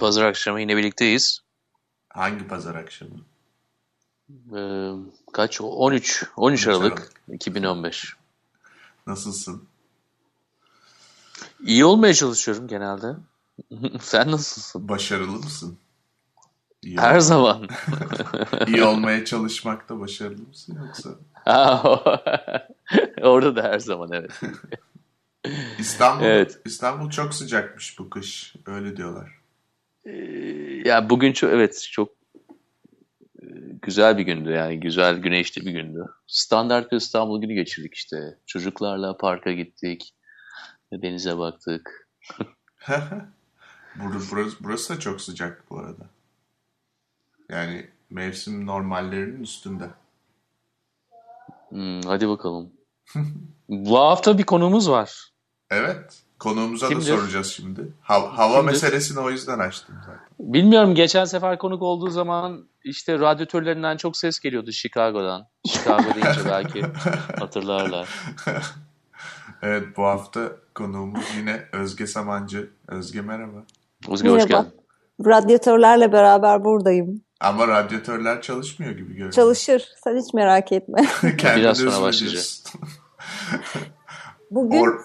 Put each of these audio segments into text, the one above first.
Pazar akşamı yine birlikteyiz. Hangi pazar akşamı? Ee, kaç? 13. 13 Aralık, Aralık 2015. Nasılsın? İyi olmaya çalışıyorum genelde. Sen nasılsın? Başarılı mısın? İyi Her olmaya. zaman. İyi olmaya çalışmakta başarılı mısın yoksa? Orada da her zaman evet. İstanbul, evet. İstanbul çok sıcakmış bu kış. Öyle diyorlar. Ee, ya bugün çok evet çok e, güzel bir gündü yani güzel güneşli bir gündü. Standart bir İstanbul günü geçirdik işte. Çocuklarla parka gittik. Denize baktık. burası, burası da çok sıcak bu arada. Yani mevsim normallerinin üstünde. Hmm, hadi bakalım. bu hafta bir konumuz var. Evet. Konuğumuza Kimdir? da soracağız şimdi. Ha, hava Kimdir? meselesini o yüzden açtım zaten. Bilmiyorum. Geçen sefer konuk olduğu zaman işte radyatörlerinden çok ses geliyordu Chicago'dan. Chicago deyince belki hatırlarlar. evet bu hafta konuğumuz yine Özge Samancı. Özge merhaba. Özge merhaba. hoş geldin. Radyatörlerle beraber buradayım. Ama radyatörler çalışmıyor gibi görünüyor. Çalışır. Sen hiç merak etme. Biraz sonra başlayacağız. Bugün Or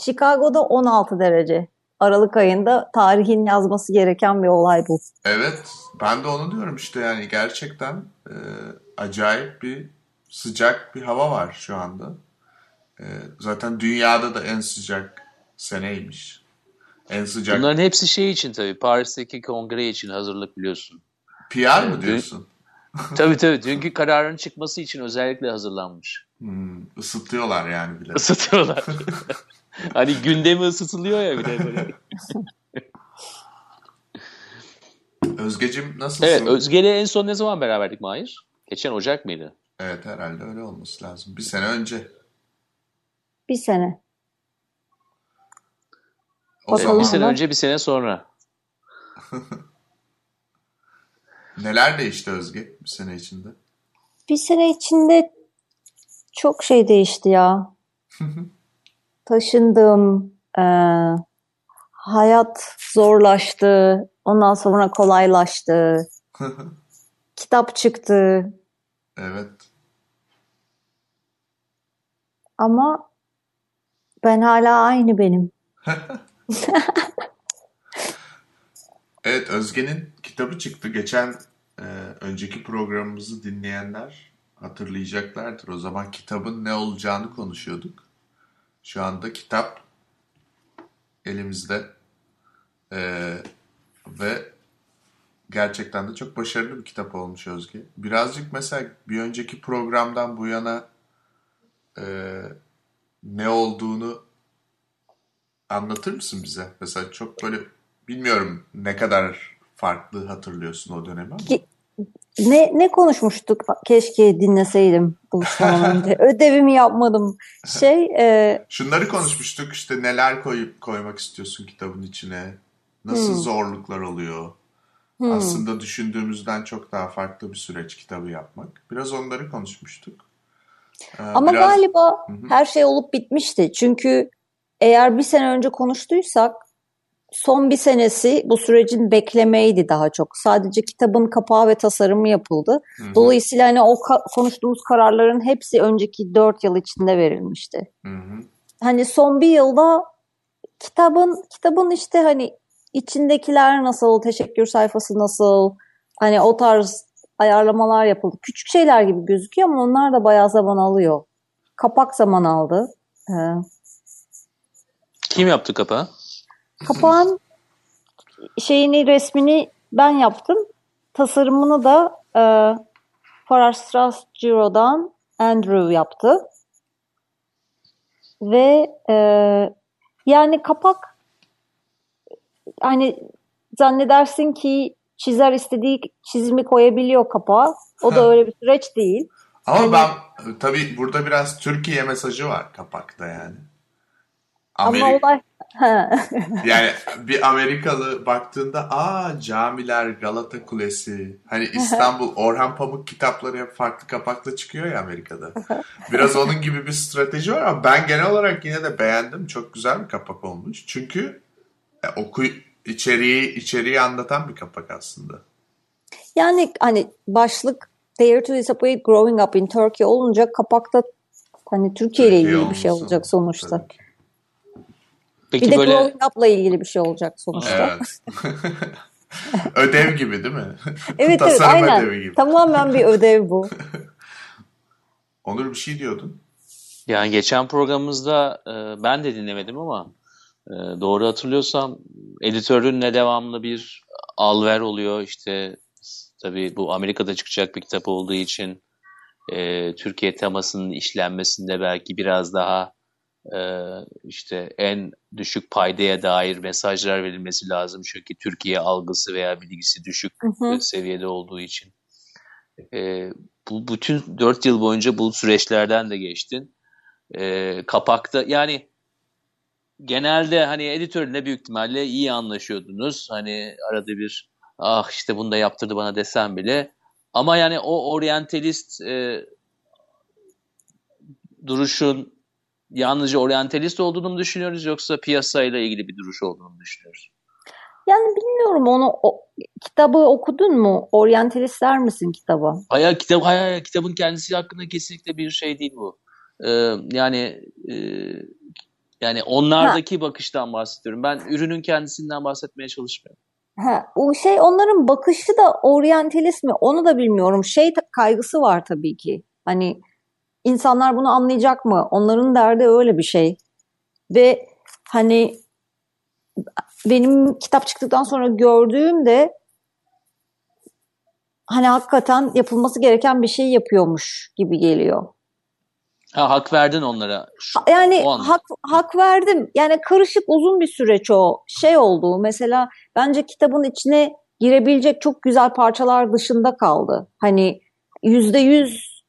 Chicago'da 16 derece. Aralık ayında tarihin yazması gereken bir olay bu. Evet. Ben de onu diyorum işte yani gerçekten e, acayip bir sıcak bir hava var şu anda. E, zaten dünyada da en sıcak seneymiş. En sıcak. Bunların hepsi şey için tabii. Paris'teki kongre için hazırlık biliyorsun. PR mı diyorsun? tabii tabii. Dünkü kararın çıkması için özellikle hazırlanmış. Hmm, ısıtıyorlar yani bile. Isıtıyorlar. hani gündemi ısıtılıyor ya bir de böyle. Özgecim nasılsın? Evet Özge'yle en son ne zaman beraberdik Mahir? Geçen Ocak mıydı? Evet herhalde öyle olması lazım. Bir sene önce. Bir sene. O evet, zaman bir sene önce bir sene sonra. Neler değişti Özge bir sene içinde? Bir sene içinde çok şey değişti ya. Taşındım, e, hayat zorlaştı, ondan sonra kolaylaştı. Kitap çıktı. Evet. Ama ben hala aynı benim. evet Özge'nin kitabı çıktı. Geçen e, önceki programımızı dinleyenler hatırlayacaklardır. O zaman kitabın ne olacağını konuşuyorduk. Şu anda kitap elimizde ee, ve gerçekten de çok başarılı bir kitap olmuş Özge. Birazcık mesela bir önceki programdan bu yana e, ne olduğunu anlatır mısın bize? Mesela çok böyle bilmiyorum ne kadar farklı hatırlıyorsun o dönemi ama. Ne, ne konuşmuştuk? Keşke dinleseydim buluşmadan önce. Ödevimi yapmadım. Şey... E... Şunları konuşmuştuk işte neler koyup koymak istiyorsun kitabın içine. Nasıl hmm. zorluklar oluyor. Hmm. Aslında düşündüğümüzden çok daha farklı bir süreç kitabı yapmak. Biraz onları konuşmuştuk. Ee, Ama biraz... galiba Hı-hı. her şey olup bitmişti. Çünkü eğer bir sene önce konuştuysak son bir senesi bu sürecin beklemeydi daha çok. Sadece kitabın kapağı ve tasarımı yapıldı. Hı-hı. Dolayısıyla hani o ka- konuştuğumuz kararların hepsi önceki dört yıl içinde verilmişti. Hı-hı. Hani son bir yılda kitabın kitabın işte hani içindekiler nasıl, teşekkür sayfası nasıl, hani o tarz ayarlamalar yapıldı. Küçük şeyler gibi gözüküyor ama onlar da bayağı zaman alıyor. Kapak zaman aldı. Ee, Kim yaptı kapağı? Kapağın şeyini resmini ben yaptım. Tasarımını da e, Farrar Giro'dan Andrew yaptı. Ve e, yani kapak hani zannedersin ki çizer istediği çizimi koyabiliyor kapağa. O da öyle bir süreç değil. Ama hani, ben tabii burada biraz Türkiye mesajı var kapakta yani. Amerika, ama olay yani bir Amerikalı baktığında aa camiler, Galata Kulesi, hani İstanbul, Orhan Pamuk kitapları hep farklı kapakla çıkıyor ya Amerika'da. Biraz onun gibi bir strateji var ama ben genel olarak yine de beğendim. Çok güzel bir kapak olmuş. Çünkü E, oku içeriği içeriği anlatan bir kapak aslında. Yani hani başlık Dare to Disappoint Growing Up in Turkey olunca kapakta hani Türkiye ile ilgili bir şey olacak sonuçta. Peki bir de böyle... Growing Up'la ilgili bir şey olacak sonuçta. Evet. ödev gibi değil mi? evet evet aynen. Ödevi gibi. Tamamen bir ödev bu. Onur bir şey diyordun. Yani geçen programımızda e, ben de dinlemedim ama e, doğru hatırlıyorsam editörünle devamlı bir alver oluyor. İşte tabii bu Amerika'da çıkacak bir kitap olduğu için e, Türkiye temasının işlenmesinde belki biraz daha işte en düşük paydaya dair mesajlar verilmesi lazım. Çünkü Türkiye algısı veya bilgisi düşük hı hı. seviyede olduğu için. E, bu bütün dört yıl boyunca bu süreçlerden de geçtin. E, kapakta yani genelde hani editörle büyük ihtimalle iyi anlaşıyordunuz. Hani arada bir ah işte bunu da yaptırdı bana desem bile. Ama yani o oryantalist e, duruşun yalnızca oryantalist olduğunu mu düşünüyoruz yoksa piyasayla ilgili bir duruş olduğunu mu düşünüyoruz? Yani bilmiyorum onu o, kitabı okudun mu? Oryantalistler misin kitabı? Hayır, kitap, hayır, kitabın kendisi hakkında kesinlikle bir şey değil bu. Ee, yani e, yani onlardaki ha. bakıştan bahsediyorum. Ben ürünün kendisinden bahsetmeye çalışmıyorum. Ha, o şey onların bakışı da oryantalist mi? Onu da bilmiyorum. Şey kaygısı var tabii ki. Hani insanlar bunu anlayacak mı? Onların derdi öyle bir şey. Ve hani benim kitap çıktıktan sonra gördüğümde hani hakikaten yapılması gereken bir şey yapıyormuş gibi geliyor. Ha, hak verdin onlara. Şu, yani hak hak verdim. Yani karışık uzun bir süreç o. Şey oldu mesela bence kitabın içine girebilecek çok güzel parçalar dışında kaldı. Hani yüzde yüz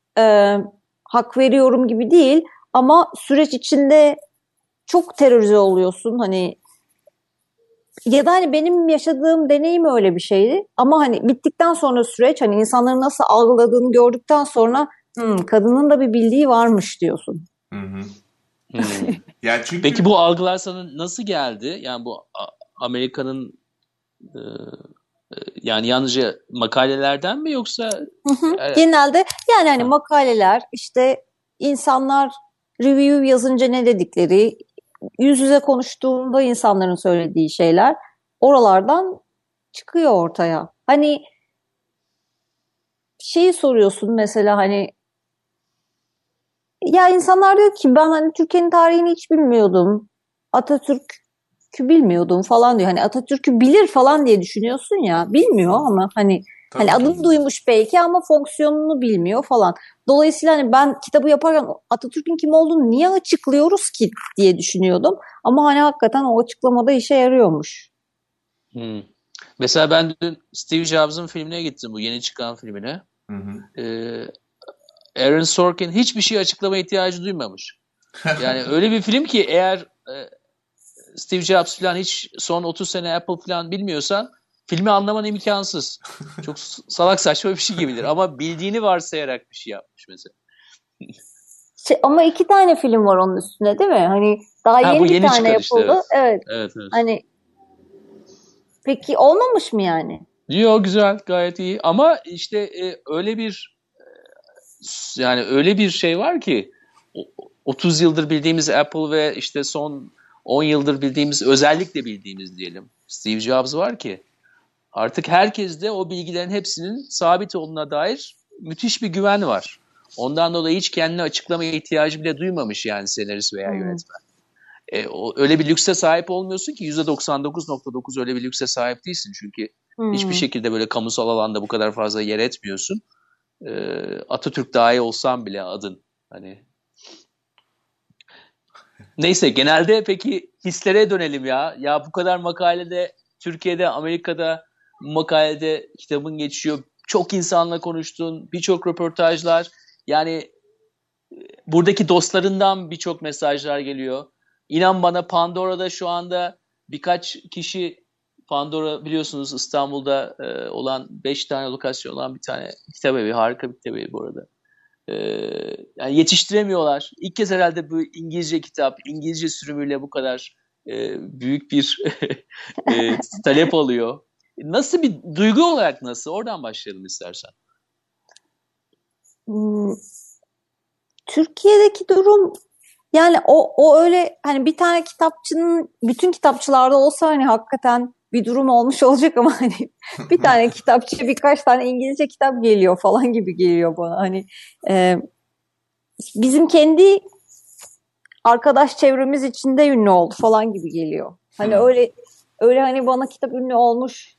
hak veriyorum gibi değil ama süreç içinde çok terörize oluyorsun. Hani ya da hani benim yaşadığım deneyim öyle bir şeydi. Ama hani bittikten sonra süreç hani insanların nasıl algıladığını gördükten sonra hmm, kadının da bir bildiği varmış diyorsun. Hı hı. Hmm. yani çünkü... Peki bu algılar sana nasıl geldi? Yani bu Amerika'nın e, yani yalnızca makalelerden mi yoksa? Hı hı. E, Genelde yani hani ha. makaleler işte insanlar review yazınca ne dedikleri, yüz yüze konuştuğunda insanların söylediği şeyler oralardan çıkıyor ortaya. Hani şeyi soruyorsun mesela hani ya insanlar diyor ki ben hani Türkiye'nin tarihini hiç bilmiyordum. Atatürk'ü bilmiyordum falan diyor. Hani Atatürk'ü bilir falan diye düşünüyorsun ya. Bilmiyor ama hani Tabii hani adını duymuş belki ama fonksiyonunu bilmiyor falan. Dolayısıyla hani ben kitabı yaparken Atatürk'ün kim olduğunu niye açıklıyoruz ki diye düşünüyordum. Ama hani hakikaten o açıklamada işe yarıyormuş. Hmm. Mesela ben dün Steve Jobs'ın filmine gittim bu yeni çıkan filmine. Hı hı. Ee, Aaron Sorkin hiçbir şey açıklama ihtiyacı duymamış. Yani öyle bir film ki eğer e, Steve Jobs falan hiç son 30 sene Apple falan bilmiyorsan filmi anlaman imkansız. Çok salak saçma bir şey gibidir ama bildiğini varsayarak bir şey yapmış mesela. Şey, ama iki tane film var onun üstüne değil mi? Hani daha ha, yeni, yeni bir tane yapıldı. Işte, evet. Evet. evet. evet. Hani peki olmamış mı yani? Yok güzel gayet iyi ama işte e, öyle bir e, yani öyle bir şey var ki 30 yıldır bildiğimiz Apple ve işte son 10 yıldır bildiğimiz özellikle bildiğimiz diyelim Steve Jobs var ki artık herkeste o bilgilerin hepsinin sabit olduğuna dair müthiş bir güven var. Ondan dolayı hiç kendini açıklamaya ihtiyacı bile duymamış yani senarist veya hmm. yönetmen. E, o, öyle bir lükse sahip olmuyorsun ki %99.9 öyle bir lükse sahip değilsin çünkü hmm. hiçbir şekilde böyle kamusal alanda bu kadar fazla yer etmiyorsun. E, Atatürk dahi olsan bile adın hani Neyse genelde peki hislere dönelim ya. Ya bu kadar makalede Türkiye'de, Amerika'da makalede kitabın geçiyor. Çok insanla konuştun, birçok röportajlar. Yani e, buradaki dostlarından birçok mesajlar geliyor. İnan bana Pandora'da şu anda birkaç kişi Pandora biliyorsunuz İstanbul'da e, olan 5 tane lokasyon olan bir tane kitap evi. Harika bir kitap evi bu arada. E, yani yetiştiremiyorlar. İlk kez herhalde bu İngilizce kitap, İngilizce sürümüyle bu kadar e, büyük bir e, talep alıyor. Nasıl bir duygu olarak nasıl? Oradan başlayalım istersen. Hmm, Türkiye'deki durum yani o, o öyle hani bir tane kitapçının bütün kitapçılarda olsa hani hakikaten bir durum olmuş olacak ama hani bir tane kitapçı birkaç tane İngilizce kitap geliyor falan gibi geliyor bana. Hani e, bizim kendi arkadaş çevremiz içinde ünlü oldu falan gibi geliyor. Hani hmm. öyle öyle hani bana kitap ünlü olmuş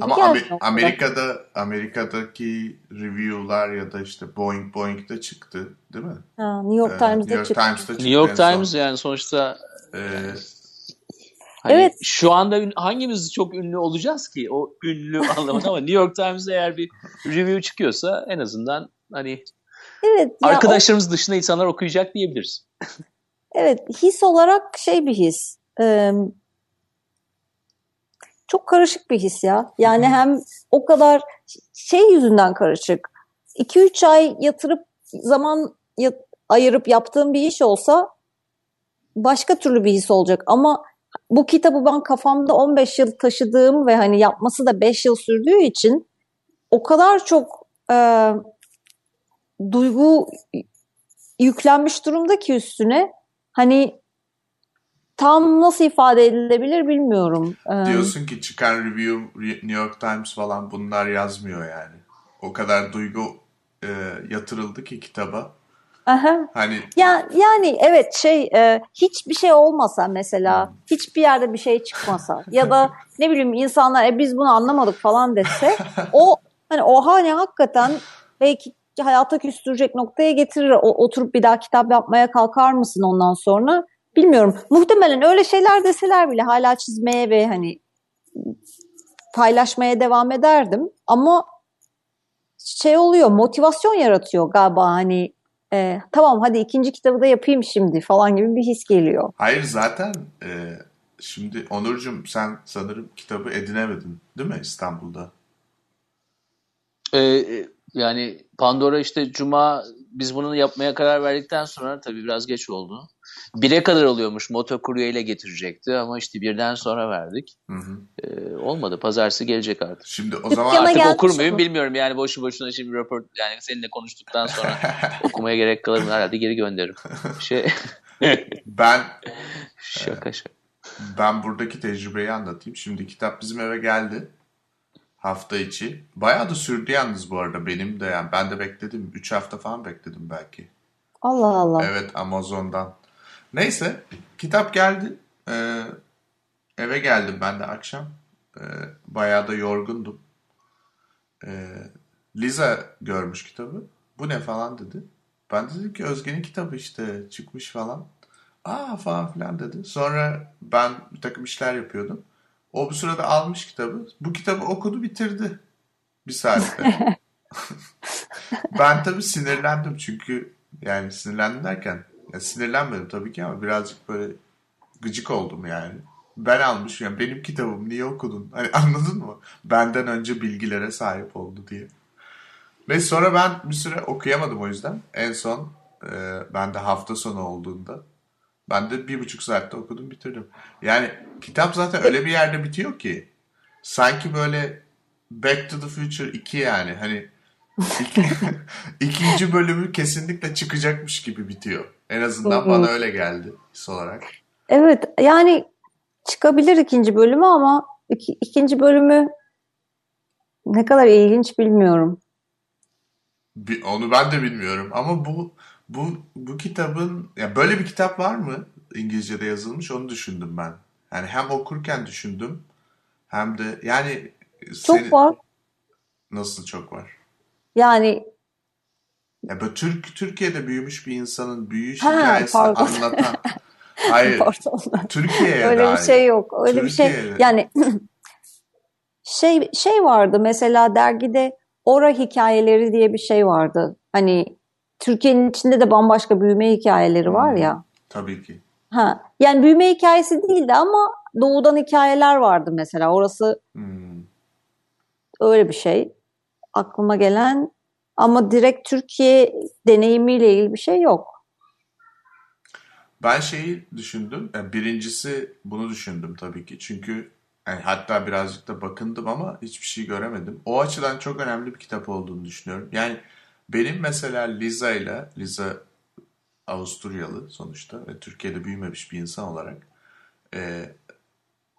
ama Amer- Amerika'da Amerika'daki review'lar ya da işte Boeing Boeing'de çıktı değil mi? Ha, New York ee, Times'da New York çıktı. Times'da çıktı. New York Times yani sonuçta ee, hani evet. Şu anda hangimiz çok ünlü olacağız ki o ünlü anlamında ama New York Times'da eğer bir review çıkıyorsa en azından hani evet, arkadaşlarımız o... dışında insanlar okuyacak diyebiliriz. evet his olarak şey bir his. Ee, çok karışık bir his ya. Yani hem o kadar şey yüzünden karışık. 2-3 ay yatırıp zaman ayırıp yaptığım bir iş olsa başka türlü bir his olacak. Ama bu kitabı ben kafamda 15 yıl taşıdığım ve hani yapması da 5 yıl sürdüğü için o kadar çok e, duygu yüklenmiş durumda ki üstüne hani tam nasıl ifade edilebilir bilmiyorum. Diyorsun ki çıkan review New York Times falan bunlar yazmıyor yani. O kadar duygu e, yatırıldı ki kitaba. Aha. Hani ya yani evet şey e, hiçbir şey olmasa mesela hmm. hiçbir yerde bir şey çıkmasa ya da ne bileyim insanlar e, biz bunu anlamadık falan dese o hani o hani hakikaten belki hayata küstürecek noktaya getirir. O, oturup bir daha kitap yapmaya kalkar mısın ondan sonra? bilmiyorum. Muhtemelen öyle şeyler deseler bile hala çizmeye ve hani paylaşmaya devam ederdim. Ama şey oluyor, motivasyon yaratıyor galiba hani e, tamam hadi ikinci kitabı da yapayım şimdi falan gibi bir his geliyor. Hayır zaten e, şimdi Onurcuğum sen sanırım kitabı edinemedin değil mi İstanbul'da? Ee, yani Pandora işte Cuma biz bunu yapmaya karar verdikten sonra tabii biraz geç oldu. Bire kadar oluyormuş motokuryeyle getirecekti ama işte birden sonra verdik. Hı hı. Ee, olmadı. Pazartesi gelecek artık. Şimdi o zaman artık okur muyum bilmiyorum yani boşu boşuna şimdi rapor yani seninle konuştuktan sonra okumaya gerek kalır mı herhalde geri gönderirim. Şey ben şaka şaka. Ben buradaki tecrübeyi anlatayım. Şimdi kitap bizim eve geldi hafta içi. Bayağı da sürdü yalnız bu arada benim de yani. Ben de bekledim. 3 hafta falan bekledim belki. Allah Allah. Evet Amazon'dan. Neyse kitap geldi. Ee, eve geldim ben de akşam. Ee, bayağı da yorgundum. Ee, Liza görmüş kitabı. Bu ne falan dedi. Ben de dedim ki Özge'nin kitabı işte çıkmış falan. Aa falan filan dedi. Sonra ben bir takım işler yapıyordum. O bu sırada almış kitabı. Bu kitabı okudu bitirdi. Bir saatte. ben tabii sinirlendim çünkü yani sinirlendim derken ya sinirlenmedim tabii ki ama birazcık böyle gıcık oldum yani. Ben almış yani benim kitabım niye okudun? Hani anladın mı? Benden önce bilgilere sahip oldu diye. Ve sonra ben bir süre okuyamadım o yüzden. En son e, ben de hafta sonu olduğunda ben de bir buçuk saatte okudum bitirdim. Yani kitap zaten öyle bir yerde bitiyor ki sanki böyle Back to the Future 2 yani hani ikinci bölümü kesinlikle çıkacakmış gibi bitiyor. En azından bana öyle geldi his olarak. Evet yani çıkabilir ikinci bölümü ama iki, ikinci bölümü ne kadar ilginç bilmiyorum. Onu ben de bilmiyorum ama bu bu bu kitabın ya böyle bir kitap var mı İngilizce'de yazılmış onu düşündüm ben. Yani hem okurken düşündüm hem de yani çok seni, var. Nasıl çok var? Yani ya böyle Türk Türkiye'de büyümüş bir insanın büyüyüş ha, hikayesini pardon. anlatan Hayır. Pardon. Türkiye'ye Öyle dair. bir şey yok. Öyle Türkiye'ye. bir şey. Yani şey şey vardı mesela dergide Ora hikayeleri diye bir şey vardı. Hani Türkiye'nin içinde de bambaşka büyüme hikayeleri var ya. Hmm, tabii ki. Ha, yani büyüme hikayesi değildi ama doğudan hikayeler vardı mesela. Orası hmm. öyle bir şey. Aklıma gelen ama direkt Türkiye deneyimiyle ilgili bir şey yok. Ben şeyi düşündüm. Yani birincisi bunu düşündüm tabii ki. Çünkü yani hatta birazcık da bakındım ama hiçbir şey göremedim. O açıdan çok önemli bir kitap olduğunu düşünüyorum. Yani benim mesela Liza ile Liza Avusturyalı sonuçta ve Türkiye'de büyümemiş bir insan olarak e,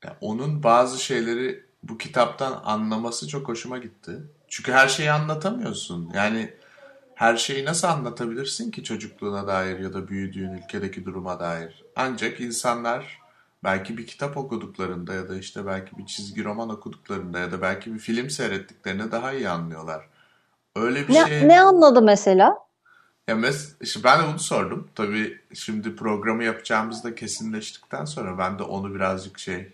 yani onun bazı şeyleri bu kitaptan anlaması çok hoşuma gitti. Çünkü her şeyi anlatamıyorsun. Yani her şeyi nasıl anlatabilirsin ki çocukluğuna dair ya da büyüdüğün ülkedeki duruma dair? Ancak insanlar belki bir kitap okuduklarında ya da işte belki bir çizgi roman okuduklarında ya da belki bir film seyrettiklerinde daha iyi anlıyorlar. Öyle bir ne, şey. Ne anladı mesela? Ya mes işte ben de bunu sordum. Tabii şimdi programı yapacağımız da kesinleştikten sonra ben de onu birazcık şey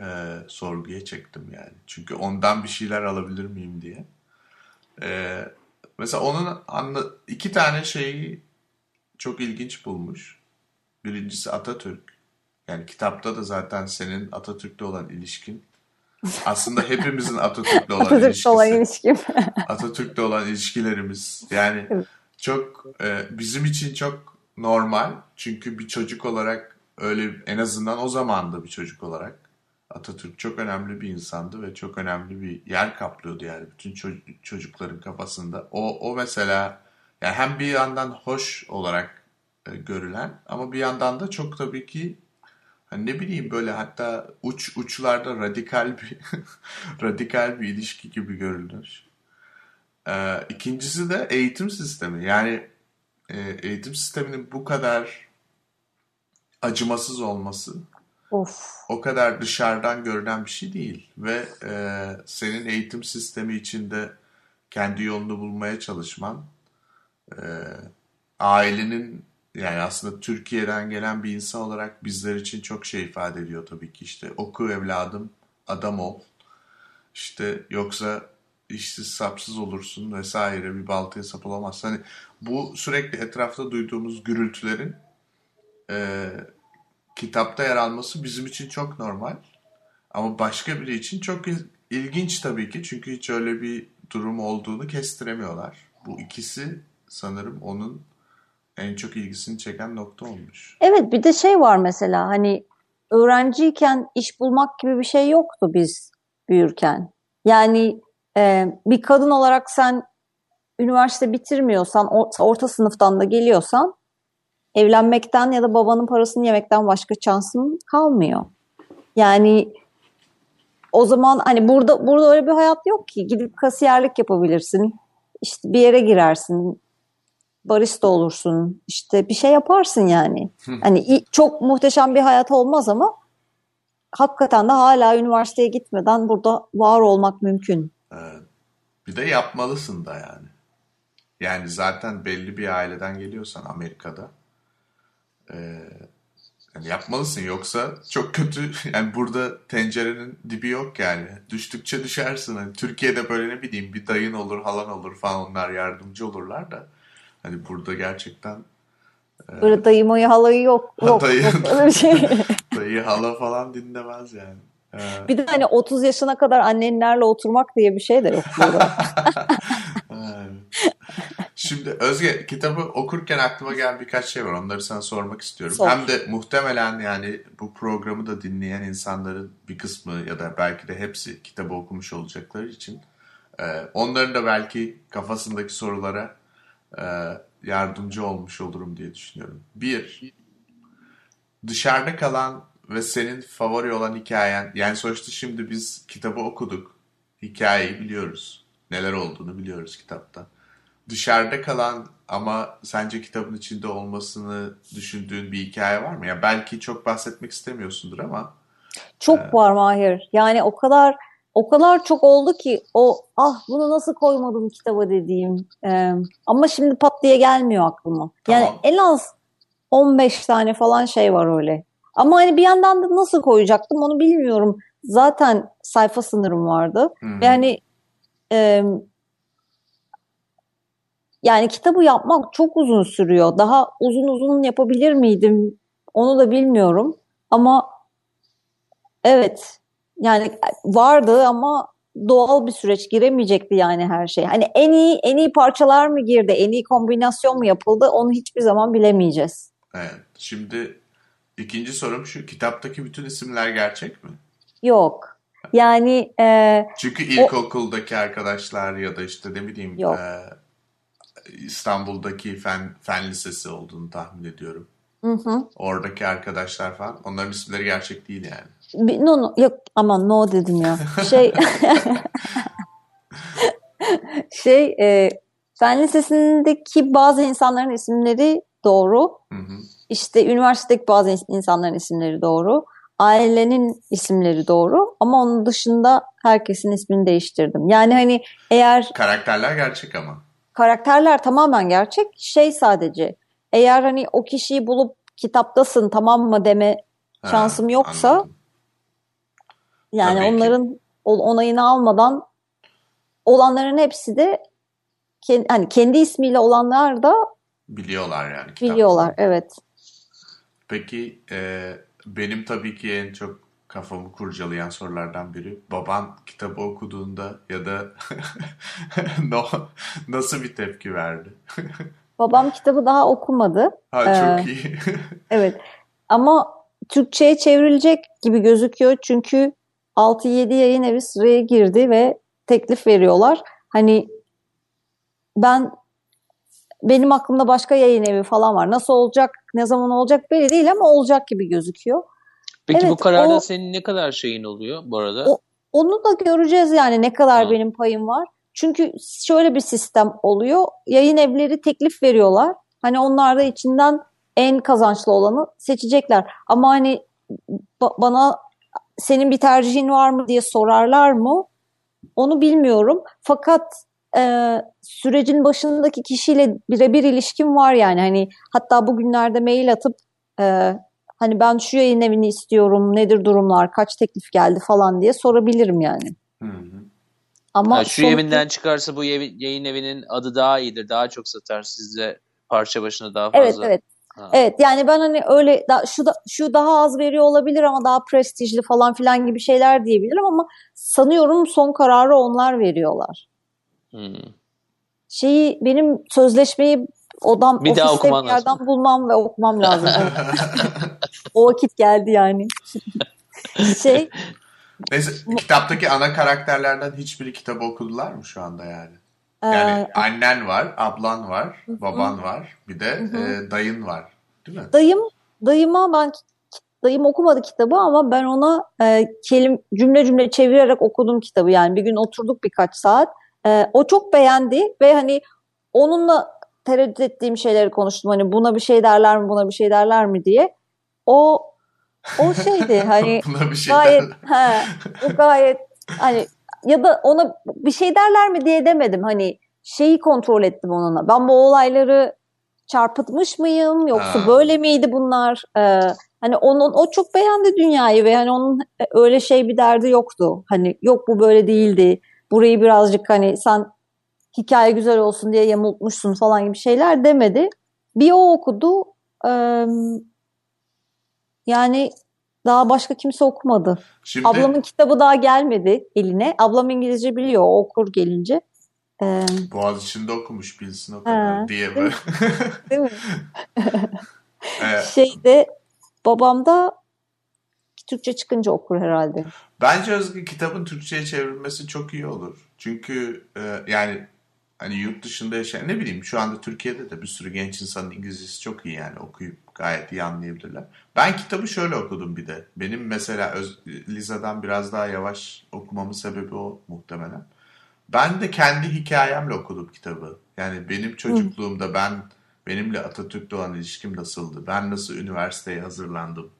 e, sorguya çektim yani. Çünkü ondan bir şeyler alabilir miyim diye. E, mesela onun anla iki tane şeyi çok ilginç bulmuş. Birincisi Atatürk. Yani kitapta da zaten senin Atatürk'le olan ilişkin aslında hepimizin Atatürk'le olan Atatürk'le ilişkisi. olan ilişkim. Atatürk'le olan ilişkilerimiz. Yani çok e, bizim için çok normal. Çünkü bir çocuk olarak öyle en azından o zaman da bir çocuk olarak Atatürk çok önemli bir insandı ve çok önemli bir yer kaplıyordu yani bütün ço- çocukların kafasında. O o mesela yani hem bir yandan hoş olarak e, görülen ama bir yandan da çok tabii ki hani ne bileyim böyle hatta uç uçlarda radikal bir radikal bir ilişki gibi görülür. Ee, ikincisi de eğitim sistemi. Yani e, eğitim sisteminin bu kadar acımasız olması Of. o kadar dışarıdan görünen bir şey değil. Ve e, senin eğitim sistemi içinde kendi yolunu bulmaya çalışman, e, ailenin yani aslında Türkiye'den gelen bir insan olarak bizler için çok şey ifade ediyor tabii ki. işte oku evladım, adam ol. İşte yoksa işsiz sapsız olursun vesaire bir baltaya sap olamazsın. Hani bu sürekli etrafta duyduğumuz gürültülerin e, kitapta yer alması bizim için çok normal. Ama başka biri için çok ilginç tabii ki. Çünkü hiç öyle bir durum olduğunu kestiremiyorlar. Bu ikisi sanırım onun en çok ilgisini çeken nokta olmuş. Evet bir de şey var mesela hani öğrenciyken iş bulmak gibi bir şey yoktu biz büyürken. Yani e, bir kadın olarak sen üniversite bitirmiyorsan, orta sınıftan da geliyorsan evlenmekten ya da babanın parasını yemekten başka şansın kalmıyor. Yani o zaman hani burada burada öyle bir hayat yok ki. Gidip kasiyerlik yapabilirsin. İşte bir yere girersin. Barista olursun. İşte bir şey yaparsın yani. hani çok muhteşem bir hayat olmaz ama hakikaten de hala üniversiteye gitmeden burada var olmak mümkün. Evet. Bir de yapmalısın da yani. Yani zaten belli bir aileden geliyorsan Amerika'da e, yani yapmalısın yoksa çok kötü. Yani burada tencerenin dibi yok yani. Düştükçe düşersin. Hani Türkiye'de böyle ne bileyim bir dayın olur, halan olur falan onlar yardımcı olurlar da. Hani burada gerçekten e, Böyle dayı moyu halayı yok. yok dayı, yok öyle bir şey. dayı hala falan dinlemez yani. Ee, bir de hani 30 yaşına kadar annenlerle oturmak diye bir şey de yok burada. Şimdi Özge kitabı okurken aklıma gelen birkaç şey var. Onları sana sormak istiyorum. Sor. Hem de muhtemelen yani bu programı da dinleyen insanların bir kısmı ya da belki de hepsi kitabı okumuş olacakları için e, onların da belki kafasındaki sorulara e, yardımcı olmuş olurum diye düşünüyorum. Bir, dışarıda kalan ve senin favori olan hikayen, yani sonuçta şimdi biz kitabı okuduk, hikayeyi biliyoruz, neler olduğunu biliyoruz kitapta dışarıda kalan ama sence kitabın içinde olmasını düşündüğün bir hikaye var mı? Ya yani belki çok bahsetmek istemiyorsundur ama. Çok e... var Mahir. Yani o kadar o kadar çok oldu ki o ah bunu nasıl koymadım kitaba dediğim. Ee, ama şimdi pat diye gelmiyor aklıma. Yani tamam. en az 15 tane falan şey var öyle. Ama hani bir yandan da nasıl koyacaktım onu bilmiyorum. Zaten sayfa sınırım vardı. Hmm. Yani e, yani kitabı yapmak çok uzun sürüyor. Daha uzun uzun yapabilir miydim? Onu da bilmiyorum. Ama evet yani vardı ama doğal bir süreç giremeyecekti yani her şey. Hani en iyi en iyi parçalar mı girdi, en iyi kombinasyon mu yapıldı onu hiçbir zaman bilemeyeceğiz. Evet. Şimdi İkinci sorum şu, kitaptaki bütün isimler gerçek mi? Yok. Yani e, çünkü ilkokuldaki o, arkadaşlar ya da işte ne bileyim yok. E, İstanbul'daki fen fen lisesi olduğunu tahmin ediyorum. Hı hı. Oradaki arkadaşlar falan onların isimleri gerçek değil yani. No, no, yok aman no dedim ya. Şey şey e, fen lisesindeki bazı insanların isimleri doğru. Hı hı. İşte üniversitedeki bazı insanların isimleri doğru. Ailenin isimleri doğru ama onun dışında herkesin ismini değiştirdim. Yani hani eğer... Karakterler gerçek ama. Karakterler tamamen gerçek. Şey sadece eğer hani o kişiyi bulup kitaptasın tamam mı deme ha, şansım yoksa anladım. yani Tabii onların ki. onayını almadan olanların hepsi de kendi, hani kendi ismiyle olanlar da biliyorlar yani. Biliyorlar evet. Peki e, benim tabii ki en çok kafamı kurcalayan sorulardan biri baban kitabı okuduğunda ya da no, nasıl bir tepki verdi? Babam kitabı daha okumadı. Ha çok ee, iyi. evet ama Türkçe'ye çevrilecek gibi gözüküyor çünkü 6-7 yayın evi sıraya girdi ve teklif veriyorlar. Hani ben benim aklımda başka yayın evi falan var. Nasıl olacak, ne zaman olacak belli değil ama olacak gibi gözüküyor. Peki evet, bu kararda o, senin ne kadar şeyin oluyor bu arada? O, onu da göreceğiz yani ne kadar ha. benim payım var. Çünkü şöyle bir sistem oluyor. Yayın evleri teklif veriyorlar. Hani onlar da içinden en kazançlı olanı seçecekler. Ama hani ba- bana senin bir tercihin var mı diye sorarlar mı? Onu bilmiyorum. Fakat e, sürecin başındaki kişiyle birebir ilişkim var yani. Hani hatta bugünlerde mail atıp e, hani ben şu yayın evini istiyorum, nedir durumlar, kaç teklif geldi falan diye sorabilirim yani. Hı hı. Ama ha, şu son... evinden çıkarsa bu yayın evinin adı daha iyidir, daha çok satar sizde parça başına daha fazla. Evet, evet. Ha. Evet yani ben hani öyle da, şu da, şu daha az veriyor olabilir ama daha prestijli falan filan gibi şeyler diyebilirim ama sanıyorum son kararı onlar veriyorlar. Hmm. Şeyi benim sözleşmeyi odam bir ofiste bir yerden lazım. bulmam ve okumam lazım. o vakit geldi yani. şey Neyse kitaptaki ana karakterlerden hiçbiri kitabı okudular mı şu anda yani? Yani ee, annen var, ablan var, baban var, bir de e, dayın var. Değil mi? Dayım, dayıma ben dayım okumadı kitabı ama ben ona e, kelim cümle cümle çevirerek okudum kitabı. Yani bir gün oturduk birkaç saat. E, o çok beğendi ve hani onunla tereddüt ettiğim şeyleri konuştum. Hani buna bir şey derler mi, buna bir şey derler mi diye. O o şeydi hani buna bir şey gayet he, o gayet hani ya da ona bir şey derler mi diye demedim. Hani şeyi kontrol ettim onunla. Ben bu olayları çarpıtmış mıyım yoksa ha. böyle miydi bunlar? Ee, hani onun o çok beğendi dünyayı ve hani onun öyle şey bir derdi yoktu. Hani yok bu böyle değildi. Burayı birazcık hani sen hikaye güzel olsun diye yamultmuşsun falan gibi şeyler demedi. Bir o okudu. Ee, yani daha başka kimse okumadı. Şimdi... Ablamın kitabı daha gelmedi eline. Ablam İngilizce biliyor. O okur gelince. Ee... Boğaz içinde okumuş bilsin o kadar ha, diye mi? Değil mi? evet. Şeyde babam da Türkçe çıkınca okur herhalde. Bence Özgü kitabın Türkçe'ye çevrilmesi çok iyi olur. Çünkü e, yani hani yurt dışında yaşayan ne bileyim şu anda Türkiye'de de bir sürü genç insanın İngilizcesi çok iyi yani okuyup gayet iyi anlayabilirler. Ben kitabı şöyle okudum bir de. Benim mesela Öz, Liza'dan biraz daha yavaş okumamın sebebi o muhtemelen. Ben de kendi hikayemle okudum kitabı. Yani benim çocukluğumda ben benimle Atatürk'le olan ilişkim nasıldı? Ben nasıl üniversiteye hazırlandım?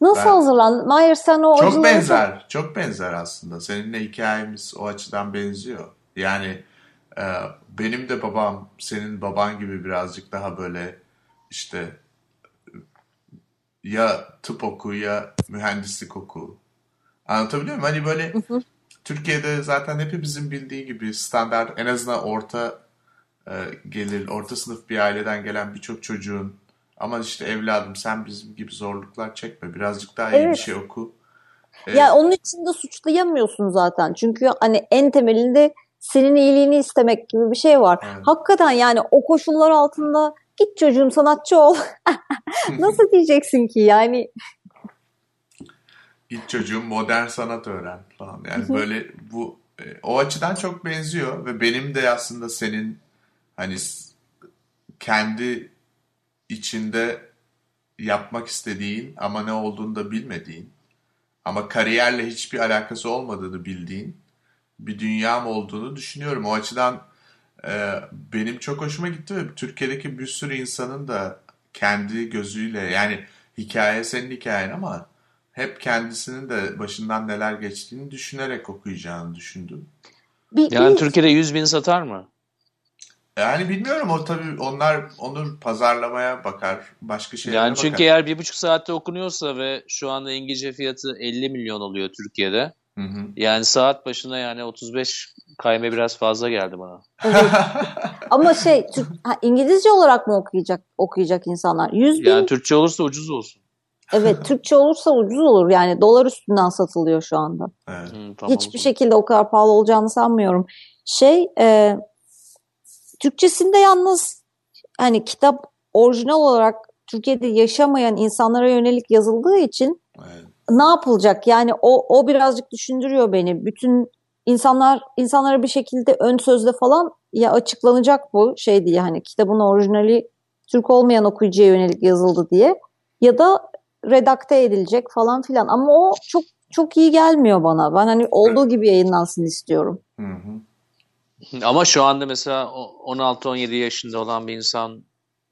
Nasıl ben, hazırlandın? Hayır sen o Çok benzer. Çok benzer aslında. Seninle hikayemiz o açıdan benziyor. Yani benim de babam senin baban gibi birazcık daha böyle işte ya tıp oku ya mühendislik oku. Anlatabiliyor muyum? Hani böyle Türkiye'de zaten hepimizin bildiği gibi standart en azından orta e, gelir, orta sınıf bir aileden gelen birçok çocuğun ama işte evladım sen bizim gibi zorluklar çekme. Birazcık daha iyi evet. bir şey oku. Evet. Ya onun için de suçlayamıyorsun zaten. Çünkü hani en temelinde senin iyiliğini istemek gibi bir şey var. Evet. Hakikaten yani o koşullar altında git çocuğum sanatçı ol. Nasıl diyeceksin ki yani? Git çocuğum modern sanat öğren falan. Yani böyle bu e, o açıdan çok benziyor ve benim de aslında senin hani kendi içinde yapmak istediğin ama ne olduğunu da bilmediğin ama kariyerle hiçbir alakası olmadığını bildiğin bir dünyam olduğunu düşünüyorum. O açıdan e, benim çok hoşuma gitti ve Türkiye'deki bir sürü insanın da kendi gözüyle yani hikaye senin hikayen ama hep kendisinin de başından neler geçtiğini düşünerek okuyacağını düşündüm. Yani Türkiye'de 100 bin satar mı? Yani bilmiyorum o tabii onlar onu pazarlamaya bakar. Başka şeylere Yani çünkü bakar. eğer bir buçuk saatte okunuyorsa ve şu anda İngilizce fiyatı 50 milyon oluyor Türkiye'de. Hı hı. Yani saat başına yani 35 kayme biraz fazla geldi bana. Evet. Ama şey Türk, ha, İngilizce olarak mı okuyacak okuyacak insanlar? 100 bin. Yani Türkçe olursa ucuz olsun. Evet Türkçe olursa ucuz olur. Yani dolar üstünden satılıyor şu anda. Evet. Hı, tamam Hiçbir şekilde o kadar pahalı olacağını sanmıyorum. Şey e, Türkçesinde yalnız hani kitap orijinal olarak Türkiye'de yaşamayan insanlara yönelik yazıldığı için evet. Ne yapılacak? Yani o o birazcık düşündürüyor beni. Bütün insanlar insanlara bir şekilde ön sözde falan ya açıklanacak bu şey diye hani kitabın orijinali Türk olmayan okuyucuya yönelik yazıldı diye ya da redakte edilecek falan filan ama o çok çok iyi gelmiyor bana. Ben hani olduğu gibi yayınlansın istiyorum. Hı hı. Ama şu anda mesela 16-17 yaşında olan bir insan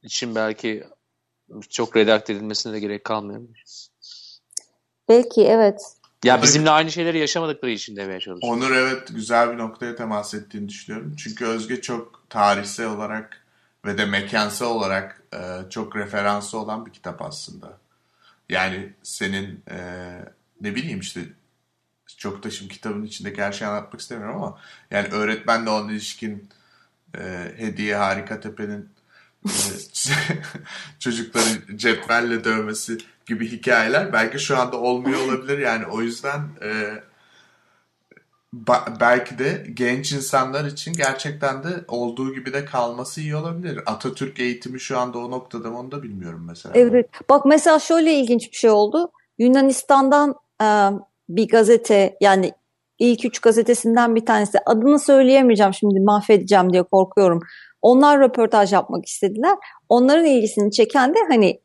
için belki çok redakte edilmesine de gerek kalmıyor. Belki evet. Ya bizimle aynı şeyleri yaşamadıkları için demeye çalışıyorum. Onur evet güzel bir noktaya temas ettiğini düşünüyorum. Çünkü Özge çok tarihsel olarak ve de mekansal olarak e, çok referansı olan bir kitap aslında. Yani senin e, ne bileyim işte çok da şimdi kitabın içindeki her şeyi anlatmak istemiyorum ama yani öğretmenle olan ilişkin e, Hediye Harika Tepe'nin e, çocukları cetvelle dövmesi gibi hikayeler belki şu anda olmuyor olabilir yani o yüzden e, belki de genç insanlar için gerçekten de olduğu gibi de kalması iyi olabilir. Atatürk eğitimi şu anda o noktada mı onu da bilmiyorum mesela. Evet. Bak mesela şöyle ilginç bir şey oldu. Yunanistan'dan e, bir gazete yani ilk üç gazetesinden bir tanesi adını söyleyemeyeceğim şimdi mahvedeceğim diye korkuyorum. Onlar röportaj yapmak istediler. Onların ilgisini çeken de hani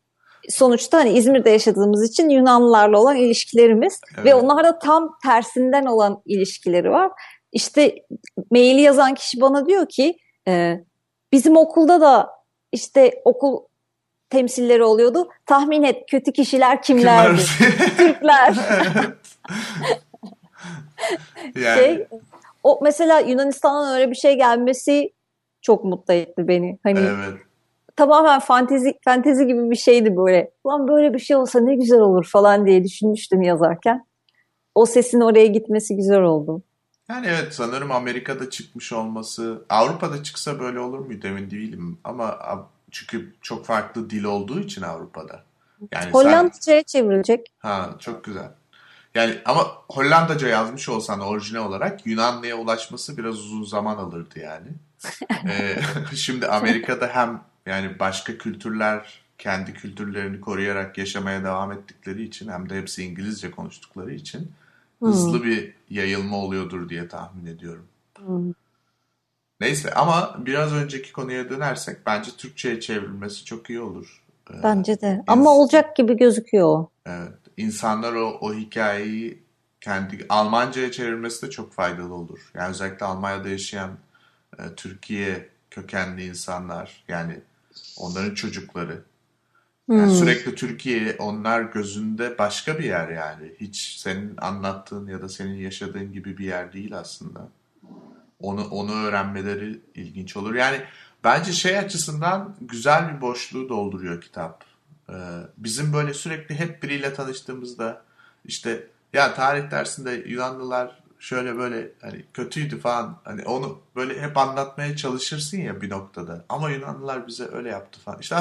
sonuçta hani İzmir'de yaşadığımız için Yunanlılarla olan ilişkilerimiz Evet. ve onlarda tam tersinden olan ilişkileri var. İşte maili yazan kişi bana diyor ki e, bizim okulda da işte okul temsilleri oluyordu. Tahmin et kötü kişiler kimlerdi? Türkler. Evet. yani şey, o mesela Yunanistan'dan öyle bir şey gelmesi çok mutlu etti beni. Hani evet. tamamen fantezi fantezi gibi bir şeydi böyle. Lan böyle bir şey olsa ne güzel olur falan diye düşünmüştüm yazarken. O sesin oraya gitmesi güzel oldu. Yani evet sanırım Amerika'da çıkmış olması Avrupa'da çıksa böyle olur muydu emin değilim ama çünkü çok farklı dil olduğu için Avrupa'da. Yani Hollandaca'ya sen... çevrilecek. Ha çok güzel. Yani ama Hollandaca yazmış olsan orijinal olarak Yunanlı'ya ulaşması biraz uzun zaman alırdı yani. ee, şimdi Amerika'da hem yani başka kültürler kendi kültürlerini koruyarak yaşamaya devam ettikleri için hem de hepsi İngilizce konuştukları için hızlı hmm. bir yayılma oluyordur diye tahmin ediyorum. Hmm. Neyse ama biraz önceki konuya dönersek bence Türkçe'ye çevrilmesi çok iyi olur. Ee, bence de. Ama olacak gibi gözüküyor o. Evet. İnsanlar o, o hikayeyi kendi Almanca'ya çevirmesi de çok faydalı olur. Yani özellikle Almanya'da yaşayan e, Türkiye kökenli insanlar yani onların çocukları. Yani hmm. sürekli Türkiye onlar gözünde başka bir yer yani. Hiç senin anlattığın ya da senin yaşadığın gibi bir yer değil aslında. Onu onu öğrenmeleri ilginç olur. Yani bence şey açısından güzel bir boşluğu dolduruyor kitap. Ee, bizim böyle sürekli hep biriyle tanıştığımızda işte ya tarih dersinde Yunanlılar şöyle böyle hani kötüydü falan hani onu böyle hep anlatmaya çalışırsın ya bir noktada. Ama Yunanlılar bize öyle yaptı falan. İşte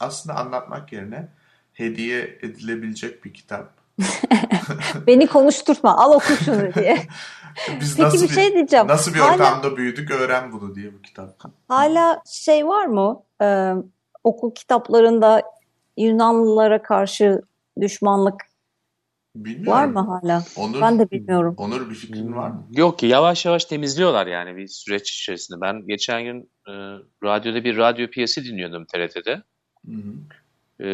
aslında anlatmak yerine hediye edilebilecek bir kitap. Beni konuşturma al oku şunu diye. Biz Peki nasıl bir şey diyeceğim. Nasıl bir Hala- ortamda büyüdük öğren bunu diye bu kitap. Hala şey var mı? Ee, okul kitaplarında Yunanlılara karşı düşmanlık Bilmiyorum. Var mı hala? Onur, ben de bilmiyorum. Onur bir fikrin var mı? Yok ki yavaş yavaş temizliyorlar yani bir süreç içerisinde. Ben geçen gün e, radyoda bir radyo piyesi dinliyordum TRT'de. Hı hı. E,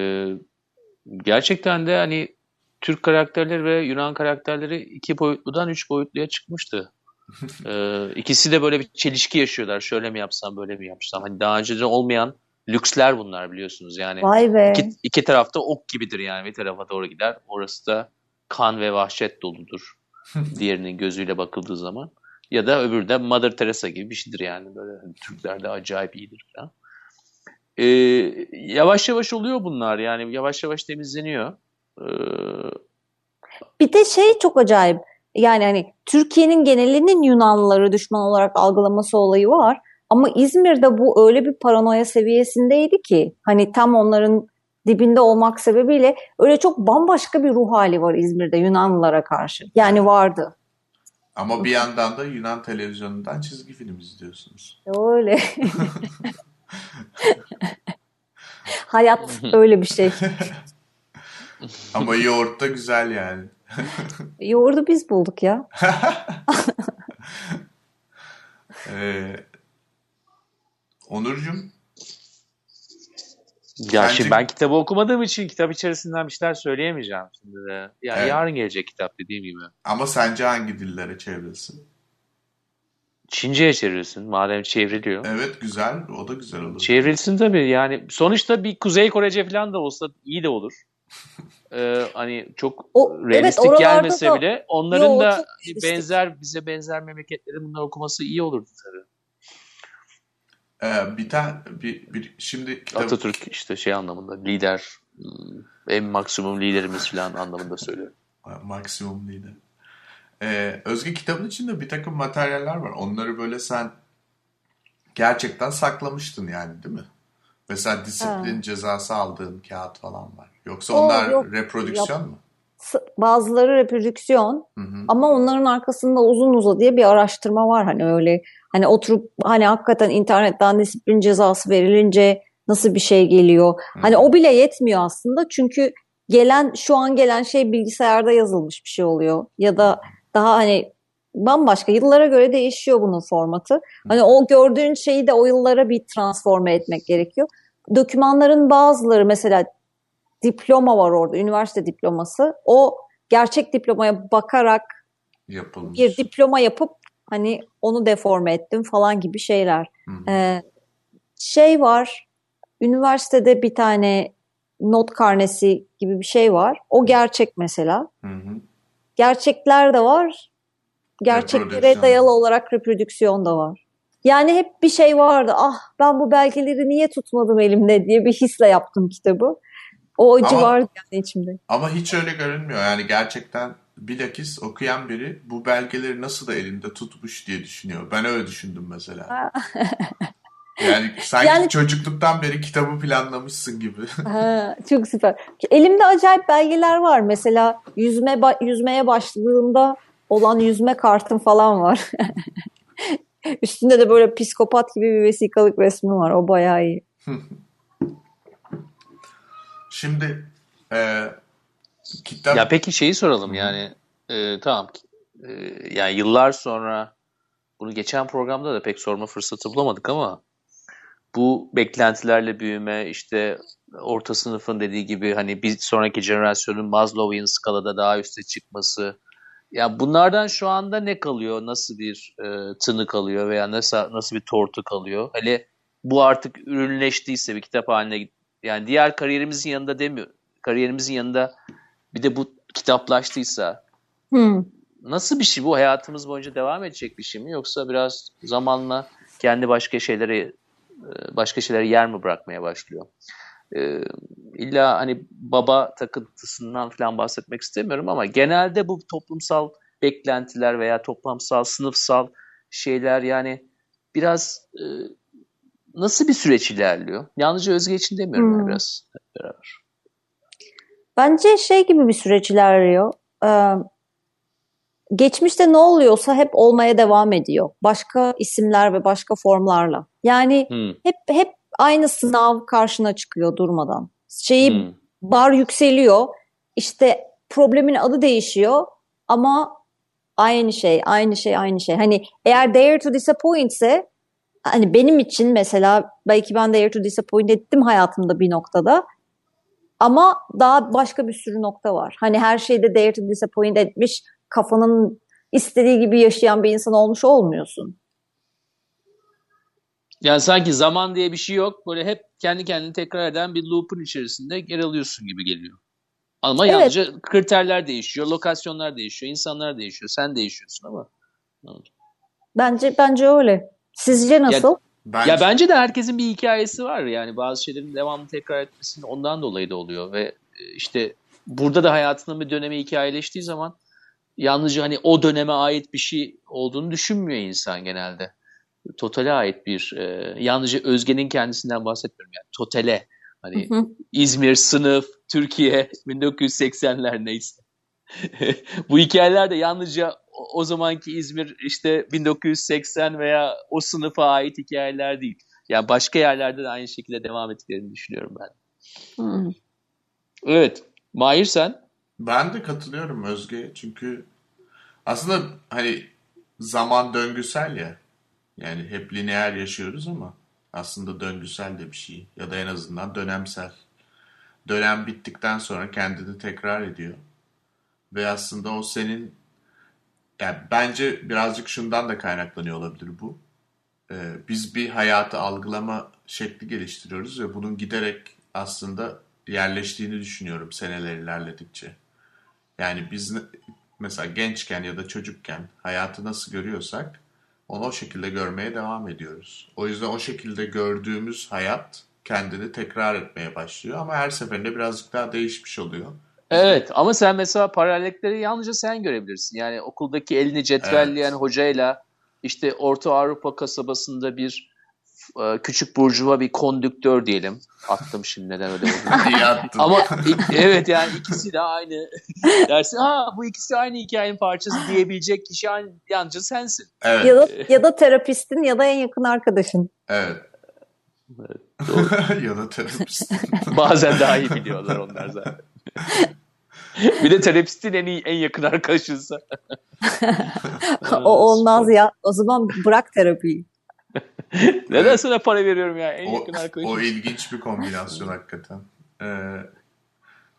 gerçekten de hani Türk karakterleri ve Yunan karakterleri iki boyutludan üç boyutluya çıkmıştı. e, ikisi de böyle bir çelişki yaşıyorlar. Şöyle mi yapsam böyle mi yapsam. Hani daha önce de olmayan lüksler bunlar biliyorsunuz. Yani Vay be. Iki, iki tarafta ok gibidir yani bir tarafa doğru gider. Orası da kan ve vahşet doludur. Diğerinin gözüyle bakıldığı zaman. Ya da öbürü de Mother Teresa gibi bir şeydir yani. Böyle hani Türklerde acayip iyidir falan. Ee, yavaş yavaş oluyor bunlar yani. Yavaş yavaş temizleniyor. Ee... Bir de şey çok acayip. Yani hani Türkiye'nin genelinin Yunanlıları düşman olarak algılaması olayı var. Ama İzmir'de bu öyle bir paranoya seviyesindeydi ki hani tam onların dibinde olmak sebebiyle öyle çok bambaşka bir ruh hali var İzmir'de Yunanlılara karşı. Yani vardı. Ama bir yandan da Yunan televizyonundan çizgi film izliyorsunuz. Öyle. Hayat öyle bir şey. Ama yoğurt da güzel yani. Yoğurdu biz bulduk ya. ee, Onurcuğum ya Bence... şimdi ben kitabı okumadığım için kitap içerisinden bir şeyler söyleyemeyeceğim şimdi de. Yani evet. yarın gelecek kitap dediğim gibi. Ama sence hangi dillere çevrilsin? Çince'ye çevrilsin madem çevriliyor. Evet güzel o da güzel olur. Çevrilsin tabii yani sonuçta bir Kuzey Korece falan da olsa iyi de olur. ee, hani çok o, realistik evet, gelmese da, bile onların yo, da benzer bize benzer memleketlerin bunları okuması iyi olurdu tabii. Ee, bir tane bir, bir şimdi kitap... Atatürk işte şey anlamında lider en maksimum liderimiz falan anlamında söylüyor. maksimum lider. Ee, Özge kitabın içinde bir takım materyaller var. Onları böyle sen gerçekten saklamıştın yani değil mi? Mesela disiplin ha. cezası aldığın kağıt falan var. Yoksa onlar yok, reprodüksiyon yap. mu? Bazıları reprodüksiyon hı hı. ama onların arkasında uzun uza diye bir araştırma var hani öyle Hani oturup hani hakikaten internetten disiplin cezası verilince nasıl bir şey geliyor? Hı. Hani o bile yetmiyor aslında çünkü gelen şu an gelen şey bilgisayarda yazılmış bir şey oluyor ya da daha hani bambaşka yıllara göre değişiyor bunun formatı. Hani o gördüğün şeyi de o yıllara bir transforme etmek gerekiyor. Dokümanların bazıları mesela diploma var orada, üniversite diploması. O gerçek diplomaya bakarak Yapılmış. bir diploma yapıp Hani onu deforme ettim falan gibi şeyler. Ee, şey var, üniversitede bir tane not karnesi gibi bir şey var. O gerçek mesela. Hı hı. Gerçekler de var. Gerçeklere dayalı olarak reprodüksiyon da var. Yani hep bir şey vardı. Ah ben bu belgeleri niye tutmadım elimde diye bir hisle yaptım kitabı. O acı ama, vardı yani içimde. Ama hiç öyle görünmüyor. Yani gerçekten bilakis okuyan biri bu belgeleri nasıl da elinde tutmuş diye düşünüyor. Ben öyle düşündüm mesela. yani sanki yani, çocukluktan beri kitabı planlamışsın gibi. ha, çok süper. Elimde acayip belgeler var. Mesela yüzme yüzmeye başladığımda olan yüzme kartım falan var. Üstünde de böyle psikopat gibi bir vesikalık resmi var. O bayağı iyi. Şimdi e, kitap... Ya peki şeyi soralım yani e, tamam e, yani yıllar sonra bunu geçen programda da pek sorma fırsatı bulamadık ama bu beklentilerle büyüme işte orta sınıfın dediği gibi hani bir sonraki jenerasyonun Maslow'in skalada daha üste çıkması ya bunlardan şu anda ne kalıyor? Nasıl bir e, tını kalıyor veya nasıl nasıl bir tortu kalıyor? Hele bu artık ürünleştiyse bir kitap haline yani diğer kariyerimizin yanında demiyor. Kariyerimizin yanında bir de bu kitaplaştıysa hmm. nasıl bir şey bu? Hayatımız boyunca devam edecek bir şey mi? Yoksa biraz zamanla kendi başka şeyleri e, başka şeyleri yer mi bırakmaya başlıyor? Ee, illa hani baba takıntısından falan bahsetmek istemiyorum ama genelde bu toplumsal beklentiler veya toplumsal sınıfsal şeyler yani biraz e, nasıl bir süreç ilerliyor? Yalnızca Özge için demiyorum hmm. biraz beraber. Bence şey gibi bir süreç ilerliyor. Ee, geçmişte ne oluyorsa hep olmaya devam ediyor. Başka isimler ve başka formlarla. Yani hmm. hep hep aynı sınav karşına çıkıyor durmadan. Şeyi hmm. bar yükseliyor. İşte problemin adı değişiyor ama aynı şey, aynı şey, aynı şey. Hani eğer Dare to Disappoint ise hani benim için mesela belki ben Dare to Disappoint ettim hayatımda bir noktada. Ama daha başka bir sürü nokta var. Hani her şeyde Dare to Disappoint etmiş, kafanın istediği gibi yaşayan bir insan olmuş olmuyorsun. Yani sanki zaman diye bir şey yok. Böyle hep kendi kendini tekrar eden bir loop'un içerisinde yer alıyorsun gibi geliyor. Ama evet. yalnızca kriterler değişiyor, lokasyonlar değişiyor, insanlar değişiyor, sen değişiyorsun ama. Bence bence öyle. Sizce nasıl? Ya, bence... ya bence de herkesin bir hikayesi var. Yani bazı şeylerin devamlı tekrar etmesinin ondan dolayı da oluyor ve e, işte burada da hayatının bir dönemi hikayeleştiği zaman yalnızca hani o döneme ait bir şey olduğunu düşünmüyor insan genelde. Totale ait bir e, yalnızca Özge'nin kendisinden bahsetmiyorum yani totale hani hı hı. İzmir sınıf Türkiye 1980'ler neyse. Bu hikayeler de yalnızca o, zamanki İzmir işte 1980 veya o sınıfa ait hikayeler değil. Yani başka yerlerde de aynı şekilde devam ettiklerini düşünüyorum ben. Hmm. Evet. Mahir sen? Ben de katılıyorum Özge. Çünkü aslında hani zaman döngüsel ya. Yani hep lineer yaşıyoruz ama aslında döngüsel de bir şey. Ya da en azından dönemsel. Dönem bittikten sonra kendini tekrar ediyor. Ve aslında o senin yani bence birazcık şundan da kaynaklanıyor olabilir bu. Ee, biz bir hayatı algılama şekli geliştiriyoruz ve bunun giderek aslında yerleştiğini düşünüyorum seneler ilerledikçe. Yani biz mesela gençken ya da çocukken hayatı nasıl görüyorsak onu o şekilde görmeye devam ediyoruz. O yüzden o şekilde gördüğümüz hayat kendini tekrar etmeye başlıyor ama her seferinde birazcık daha değişmiş oluyor. Evet ama sen mesela paralellikleri yalnızca sen görebilirsin. Yani okuldaki elini cetvelleyen evet. hocayla işte Orta Avrupa kasabasında bir e, küçük burjuva bir kondüktör diyelim. Attım şimdi neden öyle oldu. Ama evet yani ikisi de aynı. Dersin ha bu ikisi aynı hikayenin parçası diyebilecek kişi yalnızca sensin. Evet. Ya da ya da terapistin ya da en yakın arkadaşın. Evet. evet ya da terapist. Bazen daha iyi biliyorlar onlar zaten. bir de terapistin en iyi, en yakın arkadaşınsa. o olmaz ya. O zaman bırak terapiyi. Neden evet. sana para veriyorum ya? En o, yakın arkadaşım. O ilginç bir kombinasyon hakikaten. Ee,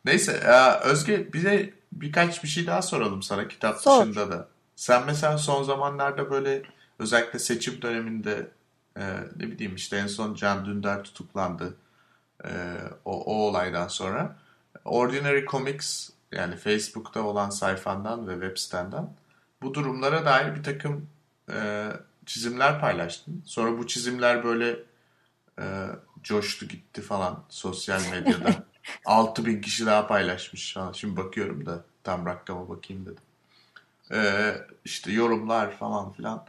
neyse ya Özge bize birkaç bir şey daha soralım sana kitap Sor. dışında da. Sen mesela son zamanlarda böyle özellikle seçim döneminde e, ne bileyim işte en son Can Dündar tutuklandı e, o, o olaydan sonra. Ordinary Comics yani Facebook'ta olan sayfandan ve web sitenden bu durumlara dair bir takım e, çizimler paylaştın. Sonra bu çizimler böyle e, coştu gitti falan sosyal medyada. 6000 kişi daha paylaşmış. Şimdi bakıyorum da tam rakama bakayım dedim. E, işte yorumlar falan filan.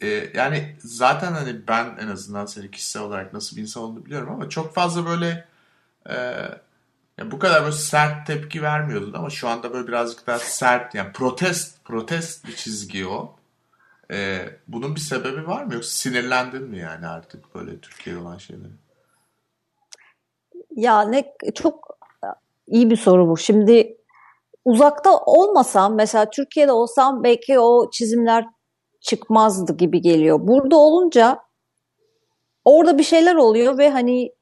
E, yani zaten hani ben en azından seni kişisel olarak nasıl bir insan olduğunu biliyorum ama çok fazla böyle e, yani bu kadar böyle sert tepki vermiyordun ama şu anda böyle birazcık daha sert yani protest protest bir çizgi o. Ee, bunun bir sebebi var mı yoksa sinirlendin mi yani artık böyle Türkiye'de olan şeyleri? Ya ne çok iyi bir soru bu. Şimdi uzakta olmasam mesela Türkiye'de olsam belki o çizimler çıkmazdı gibi geliyor. Burada olunca orada bir şeyler oluyor ve hani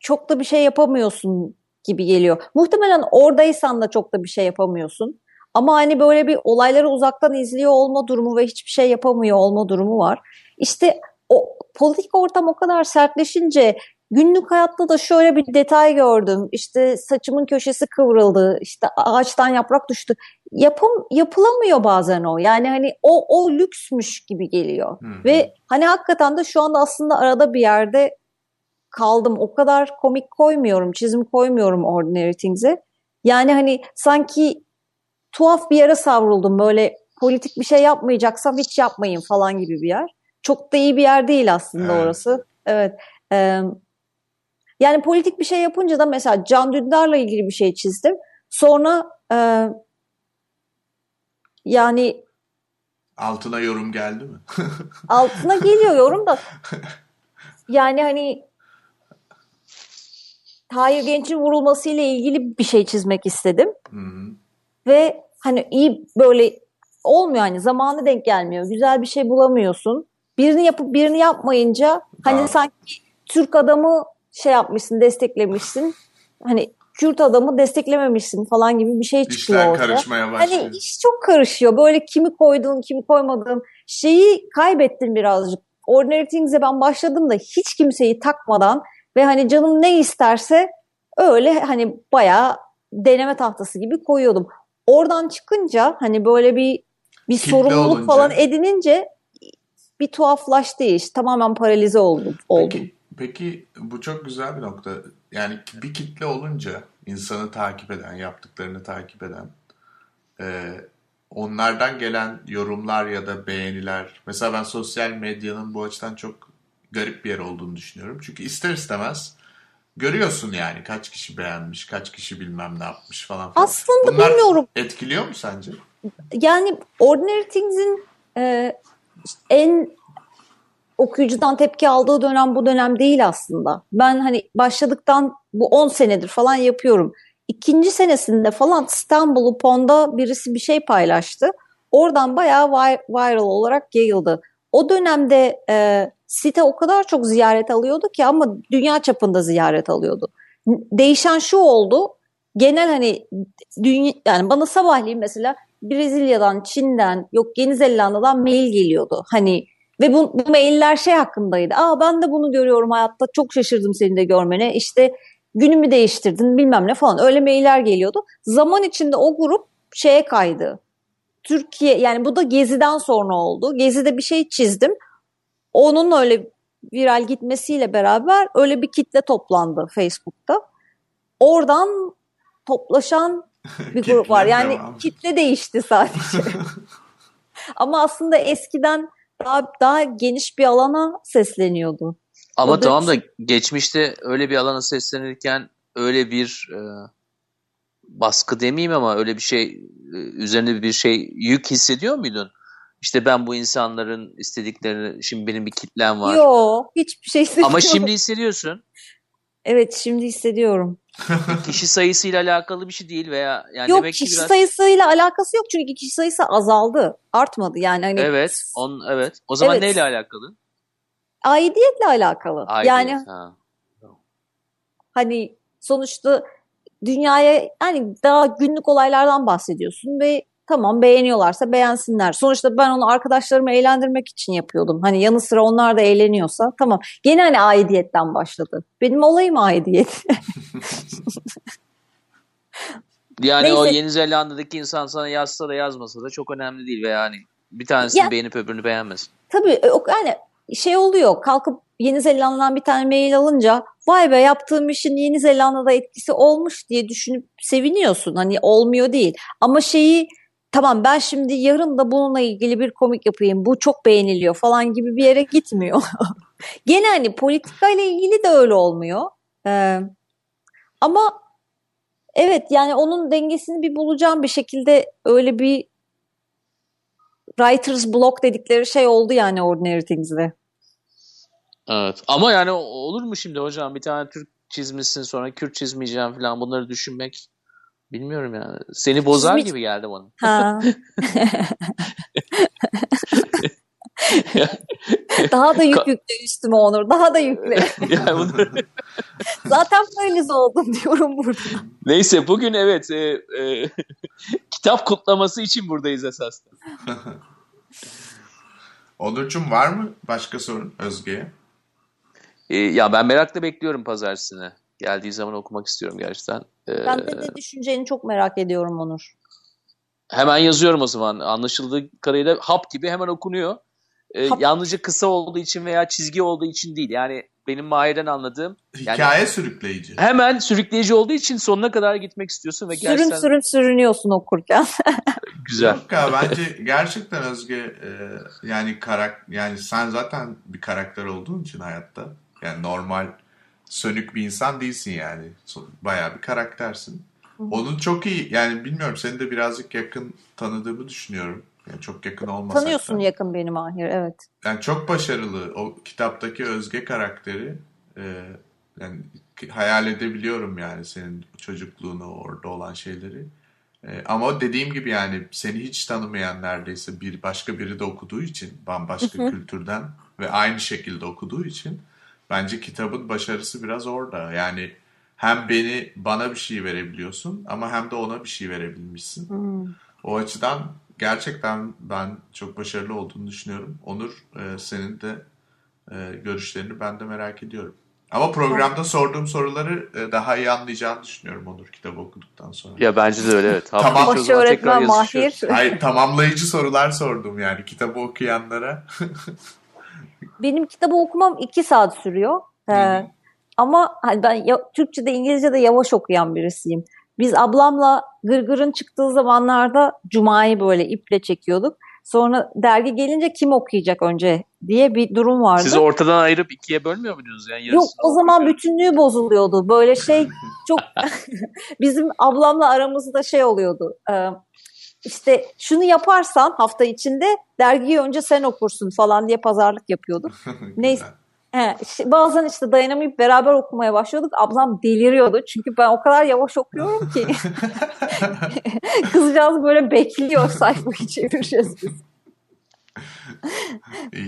çok da bir şey yapamıyorsun gibi geliyor. Muhtemelen oradaysan da çok da bir şey yapamıyorsun. Ama hani böyle bir olayları uzaktan izliyor olma durumu ve hiçbir şey yapamıyor olma durumu var. İşte o politik ortam o kadar sertleşince günlük hayatta da şöyle bir detay gördüm. İşte saçımın köşesi kıvrıldı, işte ağaçtan yaprak düştü. Yapım yapılamıyor bazen o. Yani hani o o lüksmüş gibi geliyor. Hı-hı. Ve hani hakikaten de şu anda aslında arada bir yerde kaldım. O kadar komik koymuyorum, çizim koymuyorum Ordinary Things'e. Yani hani sanki tuhaf bir yere savruldum. Böyle politik bir şey yapmayacaksam hiç yapmayın falan gibi bir yer. Çok da iyi bir yer değil aslında evet. orası. Evet. Ee, yani politik bir şey yapınca da mesela Can Dündar'la ilgili bir şey çizdim. Sonra e, yani altına yorum geldi mi? altına geliyor yorum da yani hani Tahir Genç'in vurulmasıyla ilgili bir şey çizmek istedim. Hı-hı. Ve hani iyi böyle olmuyor hani zamanı denk gelmiyor. Güzel bir şey bulamıyorsun. Birini yapıp birini yapmayınca hani Aa. sanki Türk adamı şey yapmışsın, desteklemişsin. Hani Kürt adamı desteklememişsin falan gibi bir şey çıkıyor İşler orada. karışmaya başlıyor. Hani iş çok karışıyor. Böyle kimi koydun, kimi koymadın. Şeyi kaybettim birazcık. Ordinary Things'e ben başladım da hiç kimseyi takmadan ve hani canım ne isterse öyle hani bayağı deneme tahtası gibi koyuyordum. Oradan çıkınca hani böyle bir bir Kitle sorumluluk olunca. falan edinince bir tuhaflaştı iş. Tamamen paralize oldum. oldum. Peki, peki bu çok güzel bir nokta. Yani bir kitle olunca insanı takip eden, yaptıklarını takip eden e, onlardan gelen yorumlar ya da beğeniler. Mesela ben sosyal medyanın bu açıdan çok garip bir yer olduğunu düşünüyorum. Çünkü ister istemez görüyorsun yani kaç kişi beğenmiş, kaç kişi bilmem ne yapmış falan. falan. Aslında Bunlar bilmiyorum. etkiliyor mu sence? Yani Ordinary Things'in e, en okuyucudan tepki aldığı dönem bu dönem değil aslında. Ben hani başladıktan bu 10 senedir falan yapıyorum. İkinci senesinde falan İstanbul Upon'da birisi bir şey paylaştı. Oradan bayağı viral olarak yayıldı. O dönemde e, site o kadar çok ziyaret alıyordu ki ama dünya çapında ziyaret alıyordu. Değişen şu oldu. Genel hani dünya yani bana sabahleyin mesela Brezilya'dan, Çin'den, yok Yeni Zelanda'dan mail geliyordu. Hani ve bu, bu mailler şey hakkındaydı. Aa ben de bunu görüyorum hayatta. Çok şaşırdım seni de görmene. İşte günümü değiştirdin bilmem ne falan. Öyle mailler geliyordu. Zaman içinde o grup şeye kaydı. Türkiye yani bu da Gezi'den sonra oldu. Gezi'de bir şey çizdim. Onun öyle viral gitmesiyle beraber öyle bir kitle toplandı Facebook'ta. Oradan toplaşan bir grup var. Yani devam. kitle değişti sadece. Ama aslında eskiden daha daha geniş bir alana sesleniyordu. Ama o tamam da geçmişte öyle bir alana seslenirken öyle bir e, baskı demeyeyim ama öyle bir şey e, üzerinde bir şey yük hissediyor muydun? İşte ben bu insanların istediklerini şimdi benim bir kitlem var. Yok hiçbir şey hissediyorum. Ama şimdi hissediyorsun. Evet şimdi hissediyorum. kişi sayısıyla alakalı bir şey değil veya yani yok demek kişi ki biraz... sayısıyla alakası yok çünkü kişi sayısı azaldı artmadı yani hani evet on evet o zaman evet. neyle alakalı aidiyetle alakalı Aidiyet, yani ha. hani sonuçta dünyaya yani daha günlük olaylardan bahsediyorsun ve tamam beğeniyorlarsa beğensinler. Sonuçta ben onu arkadaşlarımı eğlendirmek için yapıyordum. Hani yanı sıra onlar da eğleniyorsa tamam. Gene hani aidiyetten başladı. Benim olayım aidiyet. yani Neyse. o Yeni Zelanda'daki insan sana yazsa da yazmasa da çok önemli değil. Veya hani bir tanesini ya, beğenip öbürünü beğenmesin. Tabii e, yani şey oluyor kalkıp Yeni Zelanda'dan bir tane mail alınca vay be yaptığım işin Yeni Zelanda'da etkisi olmuş diye düşünüp seviniyorsun. Hani olmuyor değil. Ama şeyi tamam ben şimdi yarın da bununla ilgili bir komik yapayım bu çok beğeniliyor falan gibi bir yere gitmiyor. Gene hani politika ile ilgili de öyle olmuyor. Ee, ama evet yani onun dengesini bir bulacağım bir şekilde öyle bir writer's block dedikleri şey oldu yani Ordinary Things'de. Evet ama yani olur mu şimdi hocam bir tane Türk çizmişsin sonra Kürt çizmeyeceğim falan bunları düşünmek Bilmiyorum yani. Seni bozar Hiç... gibi geldi bana. Ha. Daha da yük yükle üstüme Onur. Daha da yükle. yani bunu... Zaten paralize oldum diyorum burada. Neyse bugün evet e, e, kitap kutlaması için buradayız esasında. Onurcuğum var mı başka sorun Özge'ye? E, ya ben merakla bekliyorum pazartesine. Geldiği zaman okumak istiyorum gerçekten. Ee, ben de ne düşüneceğini çok merak ediyorum Onur. Hemen yazıyorum o zaman. Anlaşıldığı kadarıyla hap gibi hemen okunuyor. Ee, hap. Yalnızca kısa olduğu için veya çizgi olduğu için değil. Yani benim Mahir'den anladığım. Hikaye yani, sürükleyici. Hemen sürükleyici olduğu için sonuna kadar gitmek istiyorsun. ve gerçekten... sürün sürünüyorsun okurken. Güzel. Yok ya bence gerçekten Özge e, yani karak yani sen zaten bir karakter olduğun için hayatta yani normal sönük bir insan değilsin yani. Bayağı bir karaktersin. Hı. Onun çok iyi yani bilmiyorum seni de birazcık yakın tanıdığımı düşünüyorum. Yani çok yakın olmasak Tanıyorsun da. yakın benim Mahir evet. Yani çok başarılı o kitaptaki Özge karakteri e, yani hayal edebiliyorum yani senin çocukluğunu orada olan şeyleri. E, ama dediğim gibi yani seni hiç tanımayan neredeyse bir başka biri de okuduğu için bambaşka kültürden ve aynı şekilde okuduğu için bence kitabın başarısı biraz orada. Yani hem beni bana bir şey verebiliyorsun ama hem de ona bir şey verebilmişsin. Hmm. O açıdan gerçekten ben çok başarılı olduğunu düşünüyorum. Onur e, senin de e, görüşlerini ben de merak ediyorum. Ama programda sorduğum soruları e, daha iyi anlayacağını düşünüyorum Onur kitabı okuduktan sonra. Ya bence de öyle evet. tamam. Başı öğretmen Mahir. Hayır tamamlayıcı sorular sordum yani kitabı okuyanlara. Benim kitabı okumam iki saat sürüyor. Ee, ama hani ben ya, Türkçe'de İngilizce'de yavaş okuyan birisiyim. Biz ablamla Gırgır'ın çıktığı zamanlarda Cuma'yı böyle iple çekiyorduk. Sonra dergi gelince kim okuyacak önce diye bir durum vardı. Siz ortadan ayırıp ikiye bölmüyor muydunuz? Yani Yok o zaman bütünlüğü bozuluyordu. Böyle şey çok bizim ablamla aramızda şey oluyordu. İşte şunu yaparsan hafta içinde dergiyi önce sen okursun falan diye pazarlık yapıyorduk. Neyse He, işte bazen işte dayanamayıp beraber okumaya başlıyorduk. Ablam deliriyordu. Çünkü ben o kadar yavaş okuyorum ki. Kızcağız böyle bekliyor sayfayı çevireceğiz biz.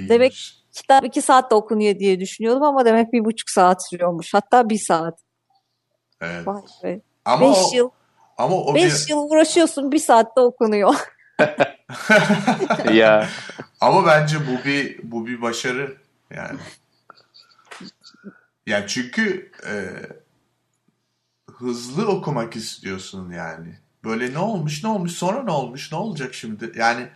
demek kitap iki saatte okunuyor diye düşünüyordum ama demek bir buçuk saat sürüyormuş. Hatta bir saat. Evet. Vay be. Ama beş o, yıl. Ama o beş bir... yıl uğraşıyorsun bir saatte okunuyor. ya. Ama bence bu bir bu bir başarı yani. Yani çünkü e, hızlı okumak istiyorsun yani. Böyle ne olmuş ne olmuş sonra ne olmuş ne olacak şimdi? Yani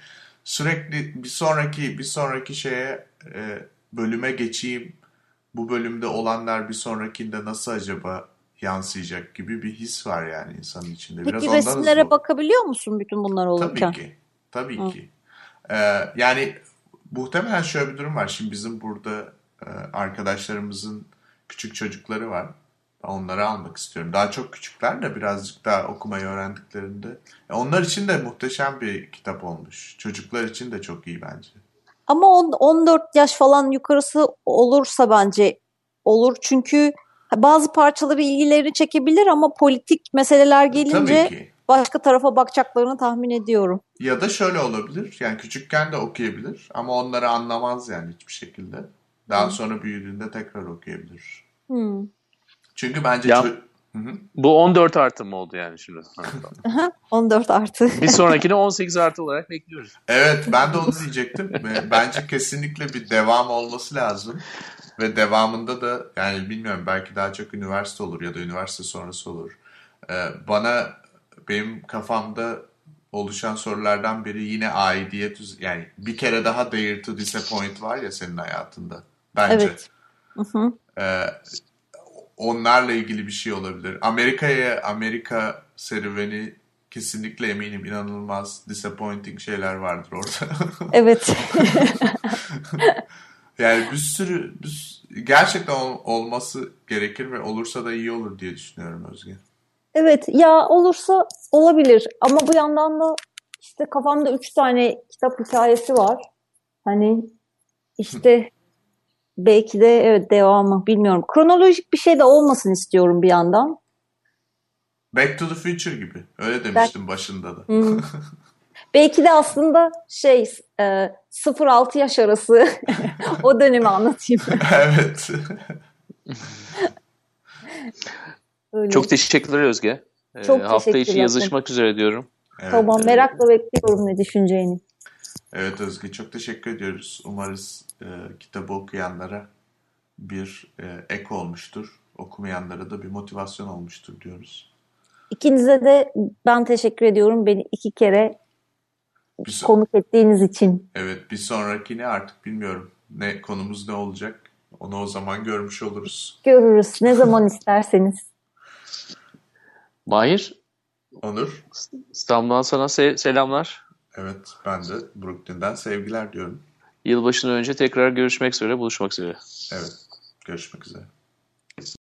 sürekli bir sonraki bir sonraki şeye e, bölüme geçeyim. Bu bölümde olanlar bir sonrakinde nasıl acaba yansıyacak gibi bir his var yani insanın içinde. Peki Biraz resimlere hızlı... bakabiliyor musun bütün bunlar olurken? Tabii ki. Tabii Hı. ki. Ee, yani muhtemelen şöyle bir durum var. Şimdi bizim burada e, arkadaşlarımızın küçük çocukları var. Onları almak istiyorum. Daha çok küçükler de birazcık daha okumayı öğrendiklerinde. Onlar için de muhteşem bir kitap olmuş. Çocuklar için de çok iyi bence. Ama 14 yaş falan yukarısı olursa bence olur. Çünkü bazı parçaları ilgilerini çekebilir ama politik meseleler gelince başka tarafa bakacaklarını tahmin ediyorum. Ya da şöyle olabilir. Yani küçükken de okuyabilir ama onları anlamaz yani hiçbir şekilde. Daha sonra büyüdüğünde tekrar okuyabilir. Hmm. Çünkü bence... Ya, bu 14 artı mı oldu yani şimdi? 14 artı. Bir sonrakini 18 artı olarak bekliyoruz. Evet ben de onu diyecektim. bence kesinlikle bir devam olması lazım. Ve devamında da yani bilmiyorum belki daha çok üniversite olur ya da üniversite sonrası olur. Ee, bana benim kafamda oluşan sorulardan biri yine aidiyet yani bir kere daha dare to disappoint var ya senin hayatında. Bence. Evet. Ee, onlarla ilgili bir şey olabilir. Amerika'ya Amerika serüveni kesinlikle eminim inanılmaz disappointing şeyler vardır orada. Evet. yani bir sürü bir, gerçekten ol, olması gerekir ve olursa da iyi olur diye düşünüyorum Özge. Evet ya olursa olabilir ama bu yandan da işte kafamda üç tane kitap hikayesi var. Hani işte belki de evet devamı bilmiyorum. Kronolojik bir şey de olmasın istiyorum bir yandan. Back to the Future gibi. Öyle demiştim Back... başında da. Hmm. belki de aslında şey e, 0-6 yaş arası o dönemi anlatayım. evet. Öyle. Çok teşekkürler Özge. Ee, Çok hafta içi yazışmak üzere diyorum. Evet, tamam merakla bekliyorum ne düşüneceğini. Evet Özge çok teşekkür ediyoruz. Umarız e, kitabı okuyanlara bir e, ek olmuştur. Okumayanlara da bir motivasyon olmuştur diyoruz. İkinize de ben teşekkür ediyorum. Beni iki kere bir konuk ettiğiniz için. Evet bir sonrakini artık bilmiyorum. Ne konumuz ne olacak? Onu o zaman görmüş oluruz. Görürüz. Ne zaman isterseniz. Mahir. Onur. İstanbul'dan sana se- selamlar. Evet ben de Brooklyn'den sevgiler diyorum. Yılbaşından önce tekrar görüşmek üzere, buluşmak üzere. Evet, görüşmek üzere.